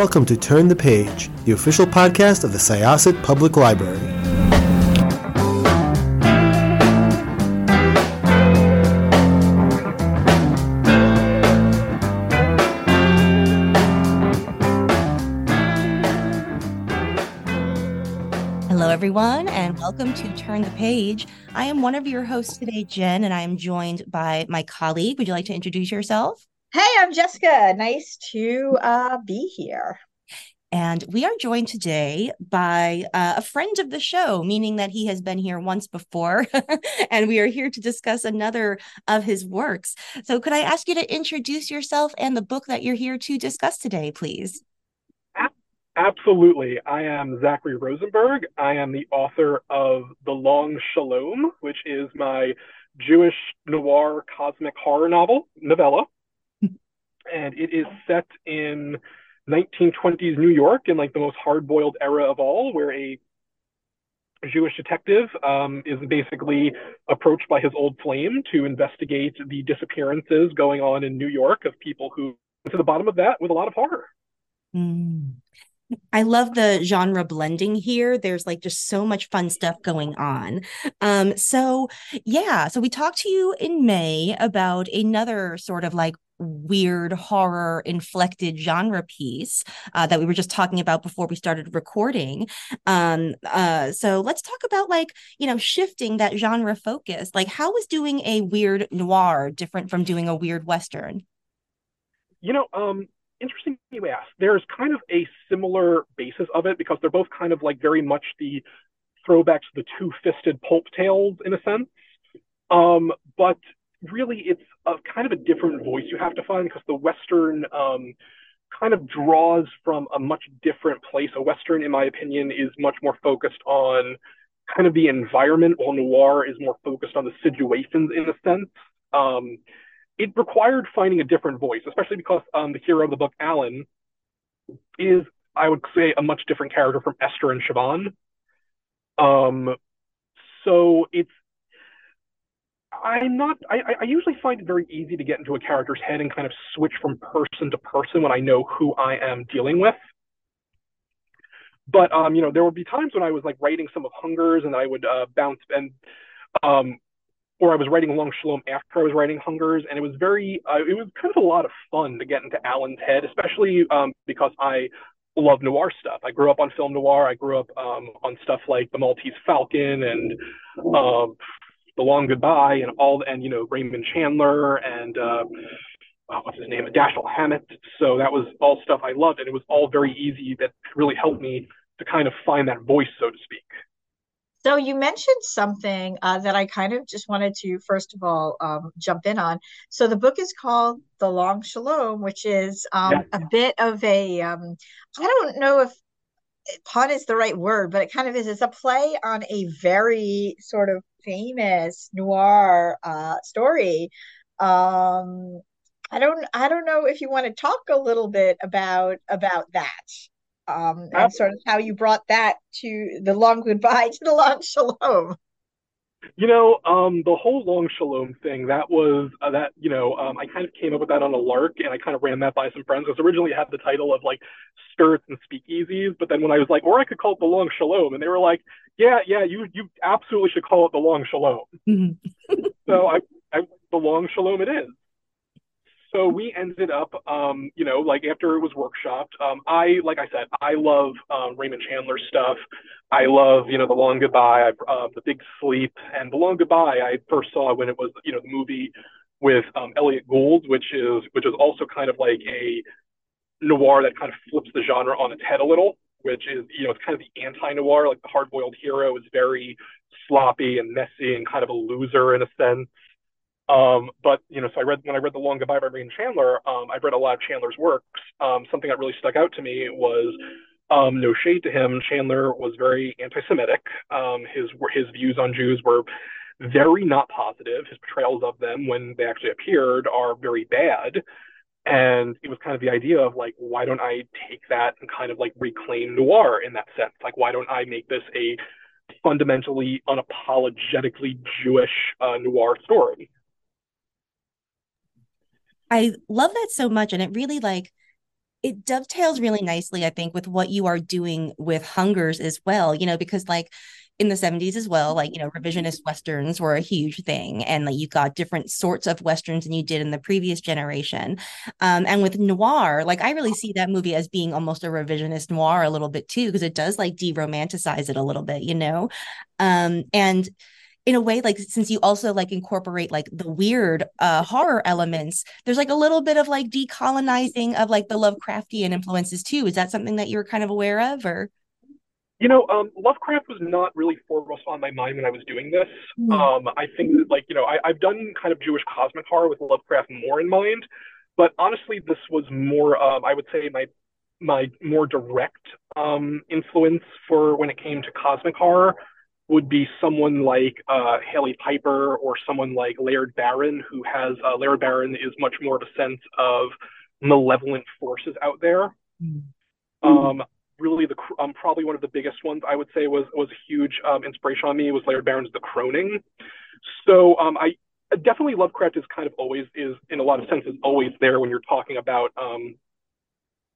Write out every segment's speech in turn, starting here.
welcome to Turn the Page, the official podcast of the Syosset Public Library. Hello, everyone, and welcome to Turn the Page. I am one of your hosts today, Jenn, and I am joined by my colleague. Would you like to introduce yourself? Hey, I'm Jessikah. Nice to uh, be here. And we are joined today by uh, a friend of the show, meaning that he has been here once before. and we are here to discuss another of his works. So, could I ask you to introduce yourself and the book that you're here to discuss today, please? Absolutely. I am Zachary Rosenberg. I am the author of The Long Shalom, which is my Jewish noir cosmic horror novel, novella and it is set in 1920s New York in like the most hard-boiled era of all, where a Jewish detective um, is basically approached by his old flame to investigate the disappearances going on in New York of people who to the bottom of that with a lot of horror. Mm. I love the genre blending here. There's like just so much fun stuff going on. Um, so yeah, so we talked to you in May about another sort of like weird horror inflected genre piece uh, that we were just talking about before we started recording. Um uh so let's talk about like you know shifting that genre focus. Like how is doing a weird noir different from doing a weird western? You know um interesting you ask. There's kind of a similar basis of it because they're both kind of like very much the throwbacks to the two-fisted pulp tales in a sense. Um but really it's a kind of a different voice you have to find because the Western um, kind of draws from a much different place. A Western, in my opinion, is much more focused on kind of the environment, while noir is more focused on the situations in a sense. Um, it required finding a different voice, especially because um, the hero of the book, Alan, is, I would say, a much different character from Esther and Siobhan. Um, so it's I'm not. I, I usually find it very easy to get into a character's head and kind of switch from person to person when I know who I am dealing with. But um, you know, there would be times when I was like writing some of Hungers, and I would uh, bounce and um, or I was writing Long Shalom after I was writing Hungers, and it was very. Uh, it was kind of a lot of fun to get into Alan's head, especially um, because I love noir stuff. I grew up on film noir. I grew up um, on stuff like The Maltese Falcon and um, the Long Goodbye and all, and you know Raymond Chandler and uh, oh, what's his name, Dashiell Hammett. So that was all stuff I loved, and it was all very easy. That really helped me to kind of find that voice, so to speak. So you mentioned something uh, that I kind of just wanted to first of all um, jump in on. So the book is called The Long Shalom, which is um, yeah. a bit of a um, I don't know if pun is the right word, but it kind of is. It's a play on a very sort of famous noir uh, story. Um, I don't I don't know if you want to talk a little bit about about that. Um, and sort of how you brought that to the long goodbye to the long shalom. You know, um, the whole long shalom thing, that was uh, that, you know, um, I kind of came up with that on a lark and I kind of ran that by some friends because originally it had the title of like skirts and speakeasies. But then when I was like, or I could call it the long shalom, and they were like, yeah, yeah, you you absolutely should call it the long shalom. Mm-hmm. so I, I, the long shalom it is. So we ended up, um, you know, like after it was workshopped, um, I, like I said, I love um, Raymond Chandler stuff. I love, you know, The Long Goodbye, I, uh, The Big Sleep, and The Long Goodbye. I first saw when it was, you know, the movie with um, Elliott Gould, which is which is also kind of like a noir that kind of flips the genre on its head a little, which is, you know, it's kind of the anti-noir. Like the hard-boiled hero is very sloppy and messy and kind of a loser in a sense. Um, but you know, so I read when I read The Long Goodbye by Raymond Chandler, um, I read a lot of Chandler's works. Um, something that really stuck out to me was um, no shade to him. Chandler was very anti-Semitic. Um, his his views on Jews were very not positive. His portrayals of them when they actually appeared are very bad. And it was kind of the idea of like, why don't I take that and kind of like reclaim noir in that sense? Like, why don't I make this a fundamentally unapologetically Jewish uh, noir story? I love that so much. And it really like it dovetails really nicely, I think, with what you are doing with Hungers as well, you know, because like in the 70s as well, like, you know, revisionist Westerns were a huge thing. And like you got different sorts of Westerns than you did in the previous generation. Um, and with noir, like I really see that movie as being almost a revisionist noir a little bit too, because it does like de romanticize it a little bit, you know? Um, and in a way like since you also like incorporate like the weird uh horror elements there's like a little bit of like decolonizing of like the lovecraftian influences too. Is that something that you're kind of aware of or? You know um lovecraft was not really foremost on my mind when i was doing this. Mm. um i think that like you know I, i've done kind of jewish cosmic horror with lovecraft more in mind but honestly this was more um i would say my my more direct um influence for when it came to cosmic horror would be someone like uh, Hailey Piper or someone like Laird Barron, who has uh, Laird Barron is much more of a sense of malevolent forces out there. Mm-hmm. Um, really, the um, probably one of the biggest ones I would say was was a huge um, inspiration on me was Laird Barron's The Croning. So um, I definitely Lovecraft is kind of always is in a lot of senses always there when you're talking about um,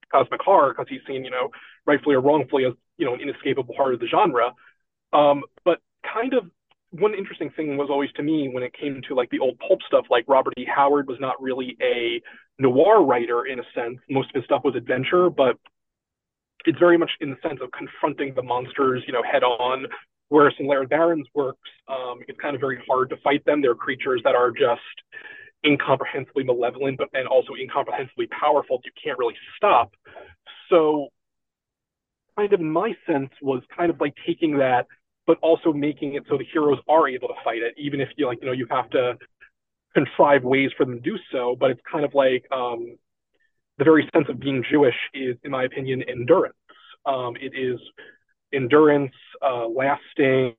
cosmic horror because he's seen you know rightfully or wrongfully as you know an inescapable part of the genre. Um, but kind of one interesting thing was always to me when it came to like the old pulp stuff, like Robert E. Howard was not really a noir writer in a sense. Most of his stuff was adventure, but it's very much in the sense of confronting the monsters, you know, head on. Whereas in Laird Barron's works, um, it's kind of very hard to fight them. They're creatures that are just incomprehensibly malevolent, but and also incomprehensibly powerful. You can't really stop. So, kind of my sense, was kind of like taking that but also making it so the heroes are able to fight it, even if you like, you know, you have to contrive ways for them to do so. But it's kind of like um, the very sense of being Jewish is, in my opinion, endurance. Um, it is endurance, uh, lasting.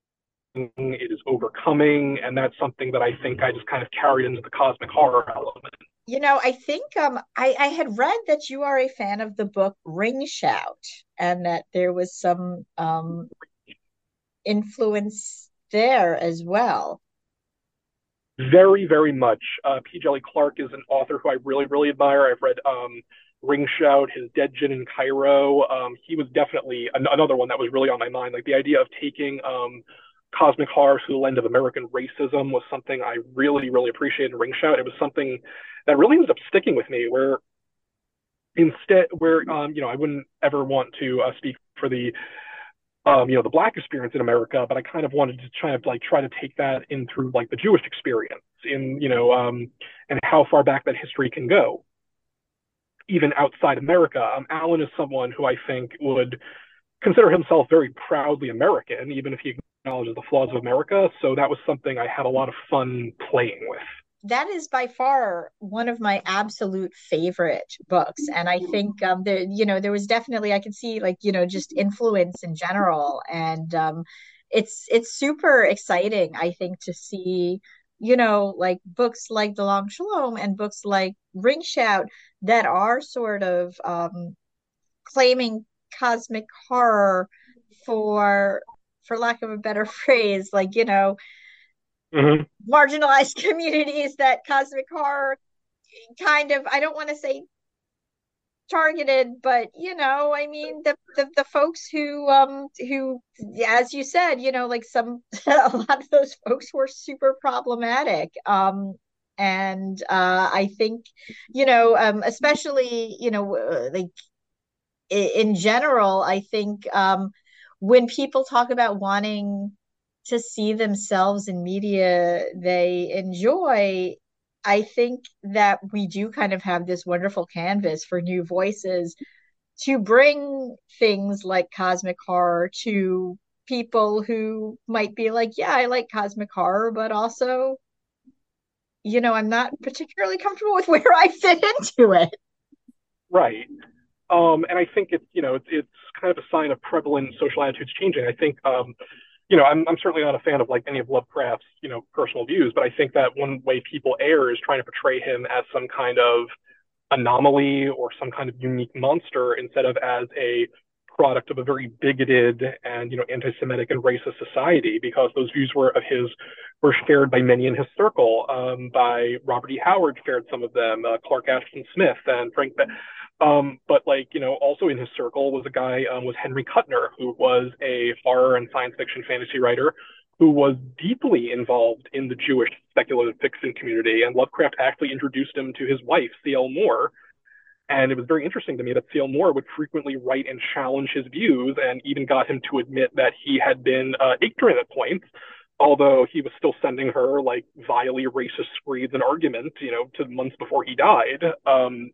It is overcoming, and that's something that I think I just kind of carried into the cosmic horror element. You know, I think um, I, I had read that you are a fan of the book Ring Shout, and that there was some um, influence there as well. Very, very much. Uh, P. Djeli Clark is an author who I really, really admire. I've read um, Ring Shout, his Dead Djinn in Cairo. Um, he was definitely an- another one that was really on my mind. Like the idea of taking um, cosmic horror through the lens of American racism was something I really, really appreciated in Ring Shout. It was something that really ended up sticking with me. Where instead, where um, you know, I wouldn't ever want to uh, speak for the um, you know, the black experience in America, but I kind of wanted to try to like try to take that in through like the Jewish experience in, you know, um, and how far back that history can go, even outside America. Um, Alan is someone who I think would consider himself very proudly American, even if he acknowledges the flaws of America. So that was something I had a lot of fun playing with that is by far one of my absolute favorite books. And i think um there you know there was definitely i can see like you know just influence in general. And um it's it's super exciting i think to see you know like books like the long shalom and books like ring shout that are sort of um claiming cosmic horror for for lack of a better phrase like you know mm-hmm. marginalized communities that cosmic horror kind of i don't want to say targeted but you know i mean the, the the folks who um who as you said you know like some a lot of those folks were super problematic um and uh i think you know um especially you know uh, like in general i think um when people talk about wanting to see themselves in media they enjoy i think that we do kind of have this wonderful canvas for new voices to bring things like cosmic horror to people who might be like yeah i like cosmic horror but also you know i'm not particularly comfortable with where i fit into it. Right. Um, and i think it's you know it's, it's kind of a sign of prevalent social attitudes changing. I think um, you know, I'm, I'm certainly not a fan of like any of Lovecraft's, you know, personal views, but I think that one way people err is trying to portray him as some kind of anomaly or some kind of unique monster instead of as a product of a very bigoted and you know anti-Semitic and racist society because those views were of his were shared by many in his circle. Um, by Robert E. Howard shared some of them, uh, Clark Ashton Smith and Frank. Um, but like you know, also in his circle was a guy um, was Henry Kuttner, who was a horror and science fiction fantasy writer who was deeply involved in the Jewish speculative fiction community, and Lovecraft actually introduced him to his wife, C.L. Moore and it was very interesting to me that C.L. Moore would frequently write and challenge his views and even got him to admit that he had been uh, ignorant at points, although he was still sending her like vilely racist screeds and arguments, you know, to months before he died. Um,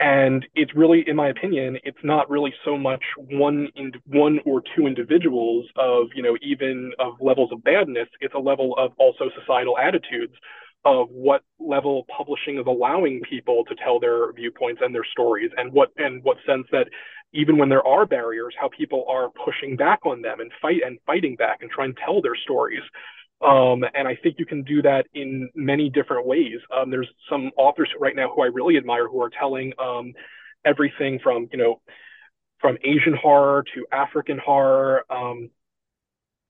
and it's really, in my opinion, it's not really so much one in, one or two individuals of, you know, even of levels of badness. It's a level of also societal attitudes of what level publishing is allowing people to tell their viewpoints and their stories and what and what sense that even when there are barriers how people are pushing back on them and fight and fighting back and trying to tell their stories um, and I think you can do that in many different ways. Um, there's some authors right now who I really admire who are telling um, everything from you know from Asian horror to African horror um,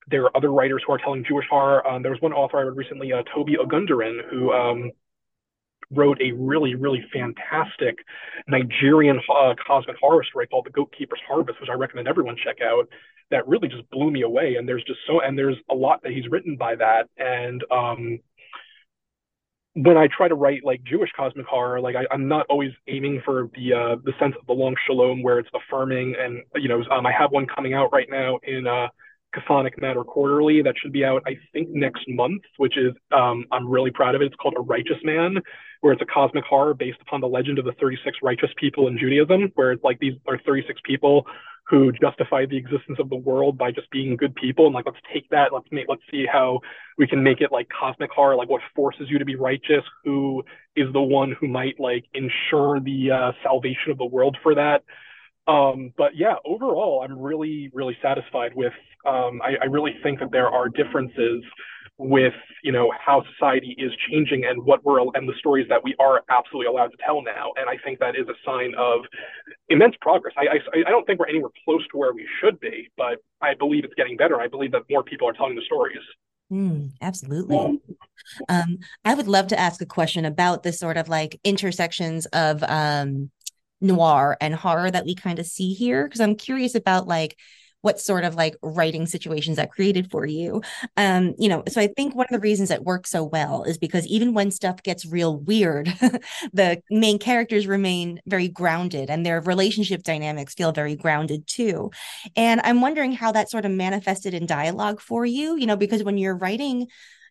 there are other writers who are telling Jewish horror. Um, there was one author I read recently, uh, Tobi Ogundiran, who um, wrote a really, really fantastic Nigerian uh, cosmic horror story called The Goatkeeper's Harvest, which I recommend everyone check out. That really just blew me away. And there's just so, and there's a lot that he's written by that. And um, when I try to write like Jewish cosmic horror, like I, am not always aiming for the uh, the sense of the long shalom where it's affirming. And you know, um, I have one coming out right now in uh, Chthonic Matter Quarterly that should be out, I think, next month, which is, um, I'm really proud of it. It's called A Righteous Man, where it's a cosmic horror based upon the legend of the 36 righteous people in Judaism, where it's like these are 36 people who justify the existence of the world by just being good people. And like, let's take that, let's make, let's see how we can make it like cosmic horror, like what forces you to be righteous, who is the one who might like ensure the uh, salvation of the world for that. Um, but yeah, overall, I'm really, really satisfied with. Um, I, I, really think that there are differences with, you know, how society is changing and what we're and the stories that we are absolutely allowed to tell now. And I think that is a sign of immense progress. I, I, I don't think we're anywhere close to where we should be, but I believe it's getting better. I believe that more people are telling the stories. Mm, absolutely. Um, I would love to ask a question about this sort of like intersections of um, noir and horror that we kind of see here because i'm curious about like what sort of like writing situations that created for you. Um you know so i think one of the reasons it works so well is because even when stuff gets real weird the main characters remain very grounded and their relationship dynamics feel very grounded too. And i'm wondering how that sort of manifested in dialogue for you you know because when you're writing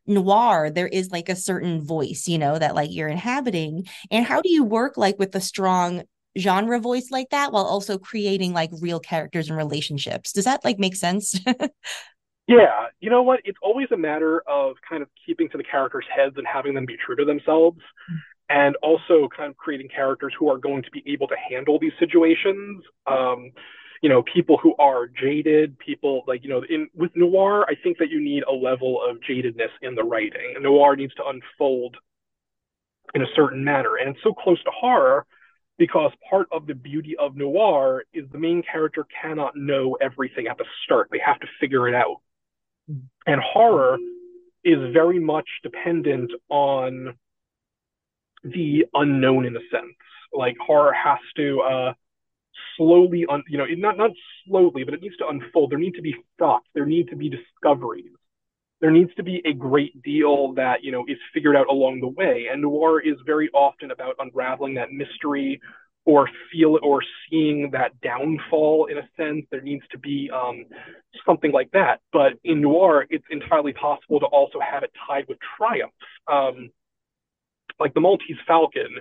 noir there is like a certain voice you know that like you're inhabiting. And how do you work like with the strong genre voice like that while also creating like real characters and relationships. Does that like make sense? yeah, you know what? It's always a matter of kind of keeping to the characters' heads and having them be true to themselves. Mm-hmm. And also kind of creating characters who are going to be able to handle these situations. Um, you know, people who are jaded, people like, you know, in with noir, I think that you need a level of jadedness in the writing. Noir needs to unfold in a certain manner. And it's so close to horror because part of the beauty of noir is the main character cannot know everything at the start. They have to figure it out. And horror is very much dependent on the unknown in a sense. Like horror has to uh, slowly, un- you know, not not slowly, but it needs to unfold. There need to be thoughts. There need to be discoveries there needs to be a great deal that you know is figured out along the way. And noir is very often about unraveling that mystery or feel or seeing that downfall in a sense. There needs to be um, something like that. But in noir it's entirely possible to also have it tied with triumph um, like the maltese falcon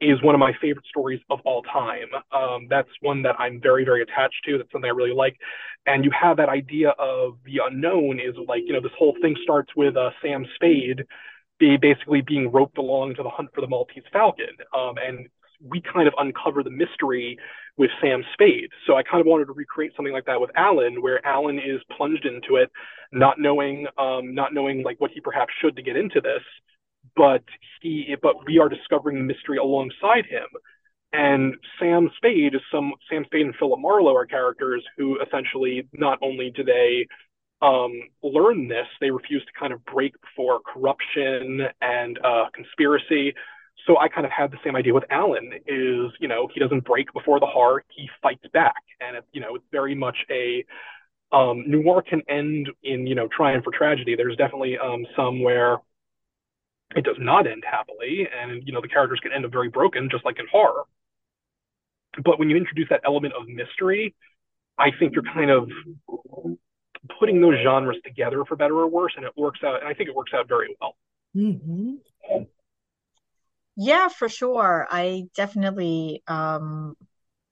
is one of my favorite stories of all time. Um, that's one that I'm very, very attached to. That's something I really like. And you have that idea of the unknown is like, you know, this whole thing starts with uh, Sam Spade be basically being roped along to the hunt for the Maltese Falcon. Um, and we kind of uncover the mystery with Sam Spade. So I kind of wanted to recreate something like that with Alan, where Alan is plunged into it, not knowing, um, not knowing like what he perhaps should to get into this but he but we are discovering the mystery alongside him and Sam Spade is some Sam Spade and Philip Marlowe are characters who essentially not only do they um, learn this, they refuse to kind of break before corruption and uh, conspiracy. So I kind of had the same idea with Alan. Is you know he doesn't break before the heart, he fights back, and it, you know it's very much a um, noir can end in you know triumph or tragedy. There's definitely um, some where it does not end happily, and you know the characters can end up very broken, just like in horror. But when you introduce that element of mystery, I think you're kind of putting those genres together for better or worse, and it works out. And I think it works out very well. Mm-hmm. Yeah, for sure. I definitely um,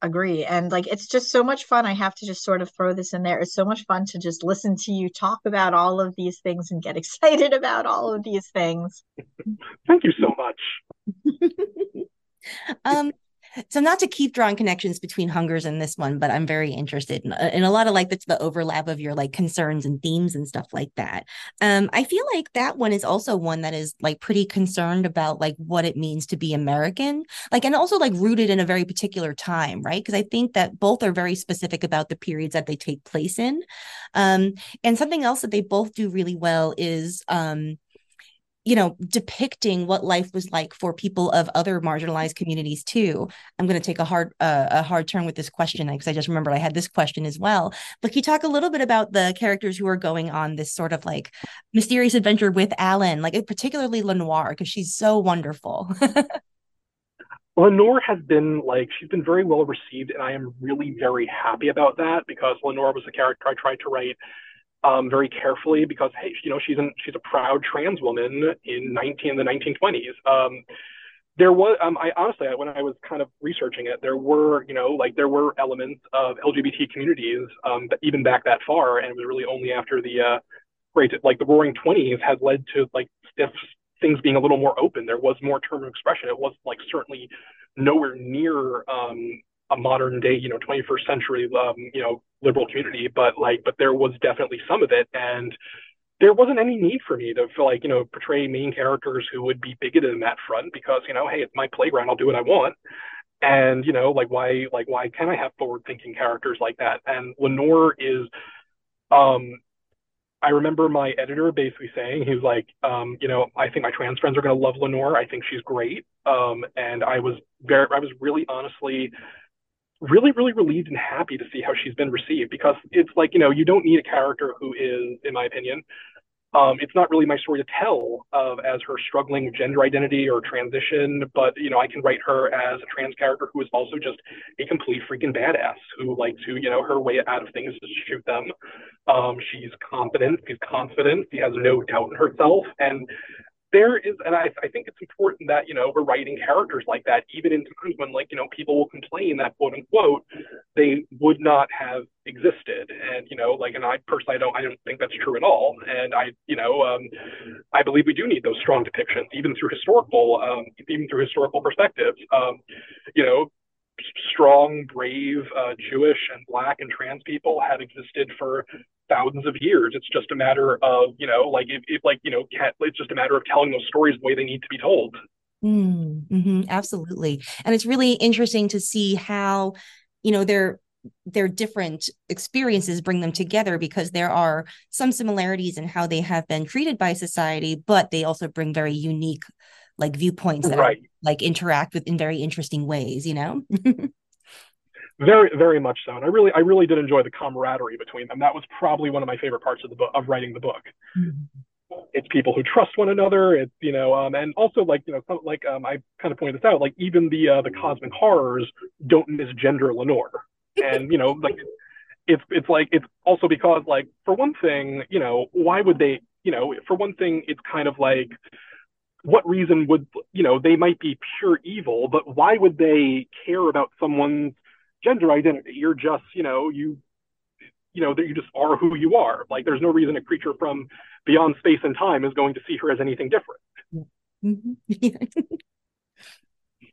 agree. And like, it's just so much fun. I have to just sort of throw this in there. It's so much fun to just listen to you talk about all of these things and get excited about all of these things. Thank you so much. um, so not to keep drawing connections between hungers and this one but i'm very interested in, uh, in a lot of like the, the overlap of your like concerns and themes and stuff like that. Um i feel like that one is also one that is like pretty concerned about like what it means to be american like and also like rooted in a very particular time right? Because i think that both are very specific about the periods that they take place in. Um and something else that they both do really well is um you know depicting what life was like for people of other marginalized communities too. I'm going to take a hard uh, a hard turn with this question because i just remembered i had this question as well. But can you talk a little bit about the characters who are going on this sort of like mysterious adventure with alan like particularly lenore because she's so wonderful. Lenore has been like she's been very well received, and I am really very happy about that because Lenore was a character I tried to write um, very carefully because hey, you know, she's an, she's a proud trans woman in 19 the 1920s. Um, there was um, I honestly when I was kind of researching it, there were you know like there were elements of LGBT communities um, even back that far, and it was really only after the uh, great like the Roaring Twenties had led to like stiff things being a little more open. There was more term of expression. It was like certainly nowhere near um, a modern day, you know, 21st century, um, you know, liberal community, but like, but there was definitely some of it, and there wasn't any need for me to feel like, you know, portray main characters who would be bigoted in that front because, you know, hey, it's my playground, I'll do what I want. And, you know, like why, like why can't I have forward thinking characters like that? And Lenore is, um, I remember my editor basically saying he was like, um, you know, I think my trans friends are going to love Lenore. I think she's great. Um, and I was very, I was really honestly really, really relieved and happy to see how she's been received because it's like, you know, you don't need a character who is, in my opinion, um, it's not really my story to tell of as her struggling with gender identity or transition, but you know, I can write her as a trans character who is also just a complete freaking badass who likes to, you know, her way out of things is to shoot them. Um, she's confident, she's confident, she has no doubt in herself, and there is, and I, I think it's important that, you know, we're writing characters like that, even in times when, like, you know, people will complain that, quote unquote, they would not have existed. And, you know, like, and I personally, I don't, I don't think that's true at all. And I, you know, um, I believe we do need those strong depictions, even through historical, um, even through historical perspectives. Um, you know, strong, brave uh, Jewish and Black and trans people have existed for thousands of years. It's just a matter of, you know, like if, if like, you know, it's just a matter of telling those stories the way they need to be told. Mm, hmm absolutely. And it's really interesting to see how, you know, their their different experiences bring them together because there are some similarities in how they have been treated by society, but they also bring very unique like viewpoints that right. are, like interact with in very interesting ways, you know? very very much so and i really i really did enjoy the camaraderie between them that was probably one of my favorite parts of the book of writing the book mm-hmm. it's people who trust one another it's you know um, and also like you know like um, i kind of pointed this out like even the uh, the cosmic horrors don't misgender lenore and you know like it's it's like it's also because like for one thing you know why would they you know for one thing it's kind of like what reason would you know they might be pure evil but why would they care about someone's gender identity. You're just, you know, you, you know, that you just are who you are. Like there's no reason a creature from beyond space and time is going to see her as anything different. Mm-hmm.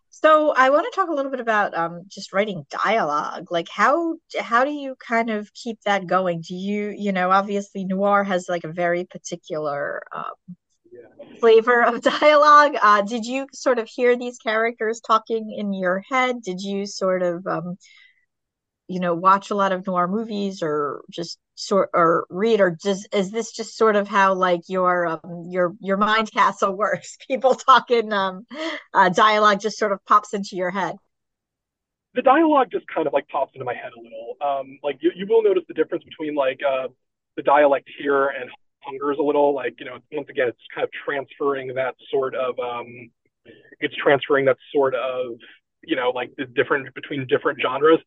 so I want to talk a little bit about um, just writing dialogue. Like how how do you kind of keep that going? Do you, you know, obviously noir has like a very particular um, flavor of dialogue. Uh, did you sort of hear these characters talking in your head? Did you sort of, um, you know, watch a lot of noir movies, or just sort or read, or just is this just sort of how like your um, your your mind castle works? People talking um, uh, dialogue just sort of pops into your head the dialogue just kind of like pops into my head a little. Um, like you, you will notice the difference between like uh, the dialect here and hungers a little. Like you know, once again, it's kind of transferring that sort of um, it's transferring that sort of you know like the different between different genres.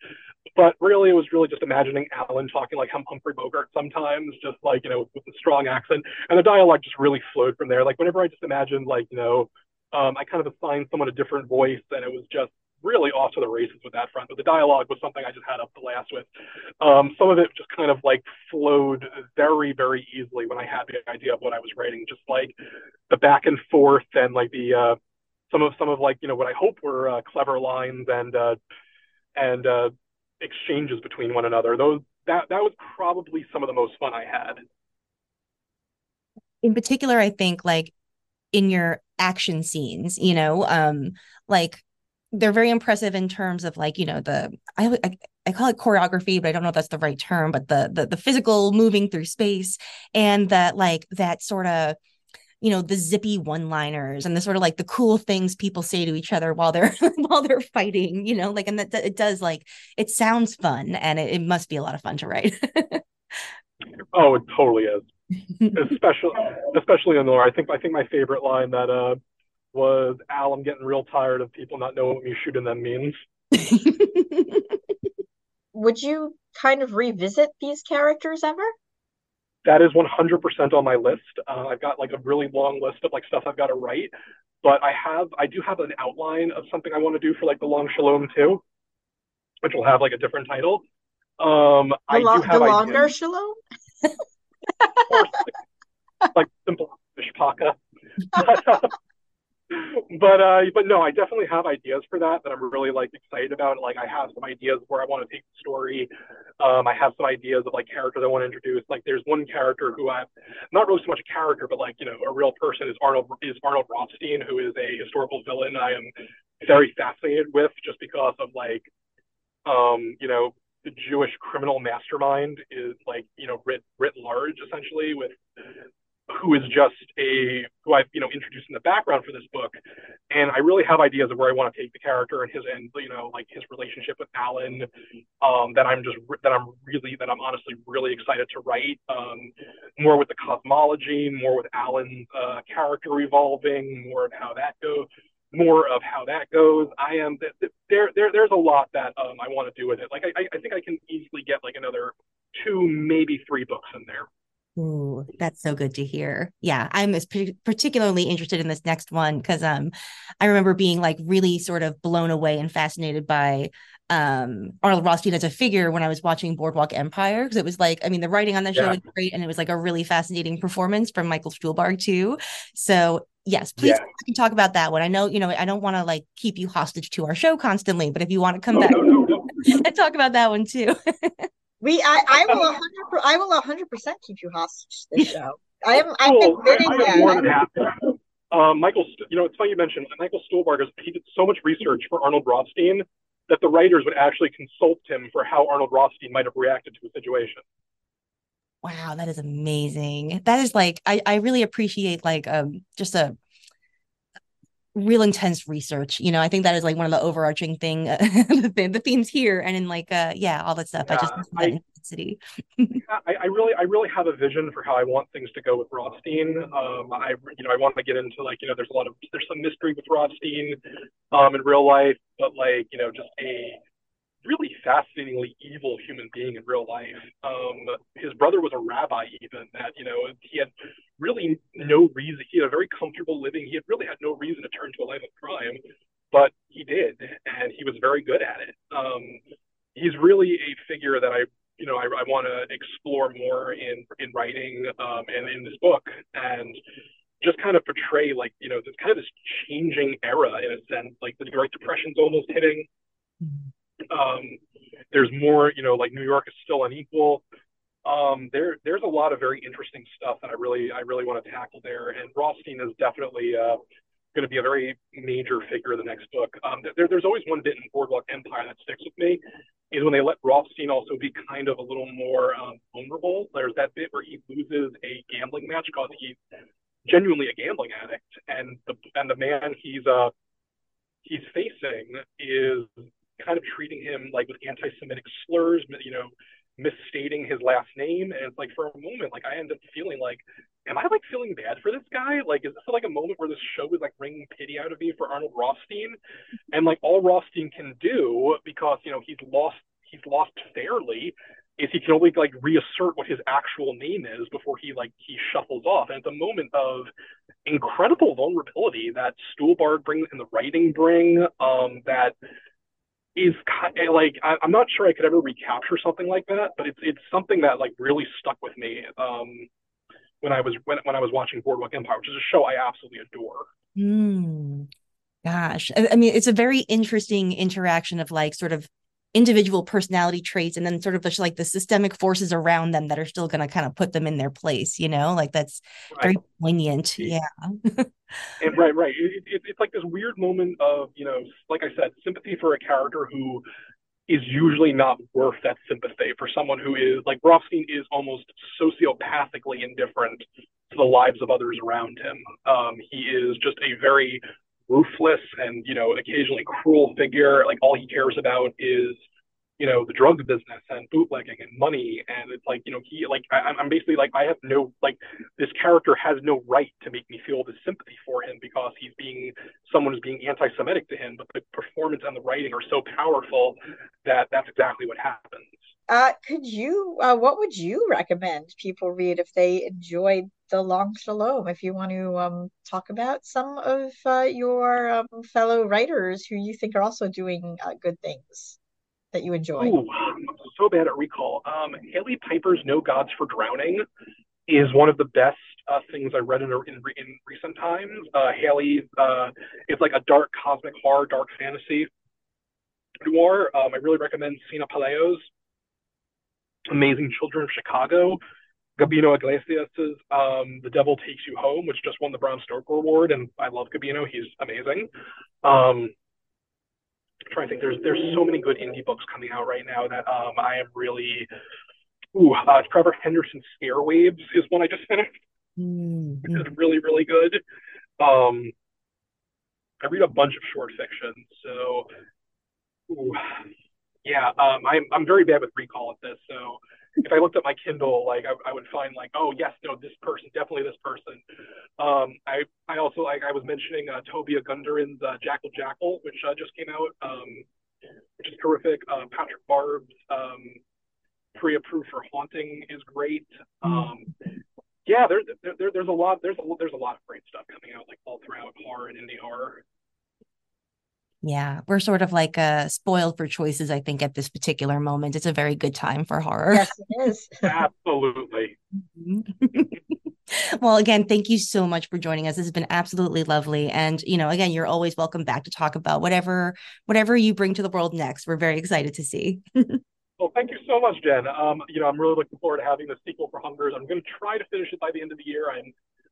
But really, it was really just imagining Alan talking like Humphrey Bogart sometimes, just like you know with a strong accent, and the dialogue just really flowed from there. Like whenever I just imagined like you know. Um, I kind of assigned someone a different voice, and it was just really off to the races with that front. But the dialogue was something I just had up the last with. Um, some of it just kind of like flowed very, very easily when I had the idea of what I was writing. Just like the back and forth and like the uh, some of some of like you know what I hope were uh, clever lines and uh, and uh, exchanges between one another. Those that that was probably some of the most fun I had. In particular, I think like in your action scenes, you know, um, like they're very impressive in terms of like you know the I, I, I call it choreography, but I don't know if that's the right term. But the the, the physical moving through space and that like that sort of you know the zippy one liners and the sort of like the cool things people say to each other while they're while they're fighting you know like and that, it does like it sounds fun and it, it must be a lot of fun to write oh it totally is especially especially in the i think i think my favorite line that uh was Al, I'm getting real tired of people not knowing what me shooting them means. Would you kind of revisit these characters ever? That is 100% on my list. Uh, I've got like a really long list of like stuff I've got to write, but I have I do have an outline of something I want to do for like the Long Shalom too, which will have like a different title. Um, the I lo- do have the longer ideas. Shalom. Or, like, like simple mishpaka. But, uh, but no i definitely have ideas for that that i'm really like excited about. Like i have some ideas of where i want to take the story. Um i have some ideas of like characters i want to introduce. Like there's one character who i'm not really so much a character but like you know a real person is arnold is arnold rothstein who is a historical villain i am very fascinated with just because of like um you know the jewish criminal mastermind is like you know writ writ large essentially with who is just a who I've you know introduced in the background for this book, and I really have ideas of where I want to take the character and his and you know like his relationship with Alan, um, that I'm just that I'm really that I'm honestly really excited to write, um, more with the cosmology, more with Alan's uh, character evolving, more of how that goes, more of how that goes. I am there there there's a lot that um, I want to do with it. Like I I think I can easily get like another two maybe three books in there. Ooh, that's so good to hear. Yeah, I'm particularly interested in this next one because um, I remember being like really sort of blown away and fascinated by um Arnold Rothstein as a figure when I was watching Boardwalk Empire because it was like I mean the writing on the show yeah. was great and it was like a really fascinating performance from Michael Stuhlbarg too. So yes, please yeah. can talk about that one. I know you know I don't want to like keep you hostage to our show constantly, but if you want to come back no, no. and talk about that one too. We, I, I will, hundred, I will hundred percent keep you hostage this show. I am, I'm cool. admitting that. Um, Michael, you know, it's funny you mentioned Michael Stuhlbarg. He did so much research for Arnold Rothstein that the writers would actually consult him for how Arnold Rothstein might have reacted to a situation. Wow, that is amazing. That is like I, I really appreciate like um just a real intense research you know i think that is like one of the overarching thing uh, the, the, themes here and in like uh yeah all that stuff yeah, i just I, intensity. I, I, really i really have a vision for how i want things to go with rothstein. Um i you know i want to get into like you know there's a lot of there's some mystery with rothstein um in real life but like you know just a really fascinatingly evil human being in real life. Um, his brother was a rabbi, even that you know he had really no reason. He had a very comfortable living. He had really had no reason to turn to a life of crime, but he did, and he was very good at it. Um, he's really a figure that I you know I, I want to explore more in in writing um, and in this book and just kind of portray like you know this kind of this changing era in a sense like the Great Depression's almost hitting. Um, there's more, you know, like New York is still unequal. um, there there's a lot of very interesting stuff that I really I really want to tackle there. And Rothstein is definitely uh, going to be a very major figure in the next book. Um, there, there's always one bit in Boardwalk Empire that sticks with me is when they let Rothstein also be kind of a little more um, vulnerable. There's that bit where he loses a gambling match because he's genuinely a gambling addict, and the and the man he's uh he's facing is kind of treating him like with anti-Semitic slurs, you know, misstating his last name. And it's like for a moment, like I end up feeling like, am I like feeling bad for this guy? Like, is this like a moment where this show is like wringing pity out of me for Arnold Rothstein? And like all Rothstein can do because you know he's lost he's lost fairly is he can only like reassert what his actual name is before he like he shuffles off. And it's a moment of incredible vulnerability that Stuhlbarg brings and the writing bring um, that is kind of, like I, am not sure I could ever recapture something like that, but it's it's something that like really stuck with me um, when I was when when I was watching Boardwalk Empire, which is a show I absolutely adore. Mm, gosh, I, I mean, it's a very interesting interaction of like sort of individual personality traits and then sort of like the systemic forces around them that are still going to kind of put them in their place you know? Like that's right. very poignant. Yeah. And right right. It, it, it's like this weird moment of you know like i said sympathy for a character who is usually not worth that sympathy. For someone who is like Rothstein is almost sociopathically indifferent to the lives of others around him. Um, he is just a very ruthless and you know occasionally cruel figure. Like all he cares about is you know the drug business and bootlegging and money. And it's like you know he like I, I'm basically like I have no like this character has no right to make me feel this sympathy for him because he's being someone who's being anti-Semitic to him. But the performance and the writing are so powerful that that's exactly what happens. Uh, could you, uh, what would you recommend people read if they enjoyed The Long Shalom? If you want to um, talk about some of uh, your um, fellow writers who you think are also doing uh, good things that you enjoy. Ooh, so bad at recall. Um, Hailey Piper's No Gods for Drowning is one of the best uh, things I read in, in, in recent times. Uh, Hailey uh, is like a dark cosmic horror, dark fantasy noir. Um, I really recommend Sina Palaio's Amazing Children of Chicago. Gabino Iglesias's um, The Devil Takes You Home, which just won the Bram Stoker Award, and I love Gabino. He's amazing. Um, I'm trying to think, there's there's so many good indie books coming out right now that um, I am really. Ooh, uh, Trevor Henderson's Scare Waves is one I just finished, mm-hmm. which is really really good. Um, I read a bunch of short fiction, so ooh, yeah, um, I'm I'm very bad with recall at this. So if I looked at my Kindle, like I, I would find like, oh yes, no, this person, definitely this person. Um, I I also like I was mentioning uh, Tobi Ogundiran's uh, Jackal Jackal, which uh, just came out, um, which is terrific. Uh, Patrick Barb's um, pre-approved for Haunting is great. Um, yeah, there, there, there's a lot there's a there's a lot of great stuff coming out like all throughout horror and indie horror. Yeah, we're sort of like uh, spoiled for choices, I think, at this particular moment. It's a very good time for horror. Yes, it is. Absolutely. well, again, thank you so much for joining us. This has been absolutely lovely. And, you know, again, you're always welcome back to talk about whatever whatever you bring to the world next. We're very excited to see. well, thank you so much, Jenn. Um, you know, I'm really looking forward to having the sequel for Hungers. I'm going to try to finish it by the end of the year. I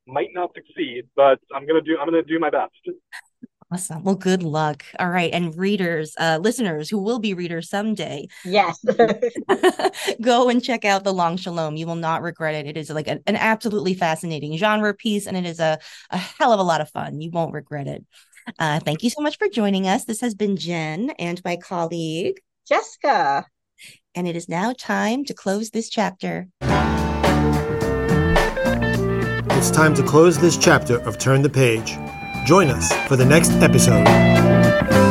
might not succeed, but I'm going to do I'm going to do my best. Awesome. Well, good luck. All right. And readers, uh, listeners who will be readers someday. Yes. go and check out The Long Shalom. You will not regret it. It is like a, an absolutely fascinating genre piece and it is a, a hell of a lot of fun. You won't regret it. Uh, thank you so much for joining us. This has been Jenn and my colleague, Jessikah. And it is now time to close this chapter. It's time to close this chapter of Turn the Page. Join us for the next episode.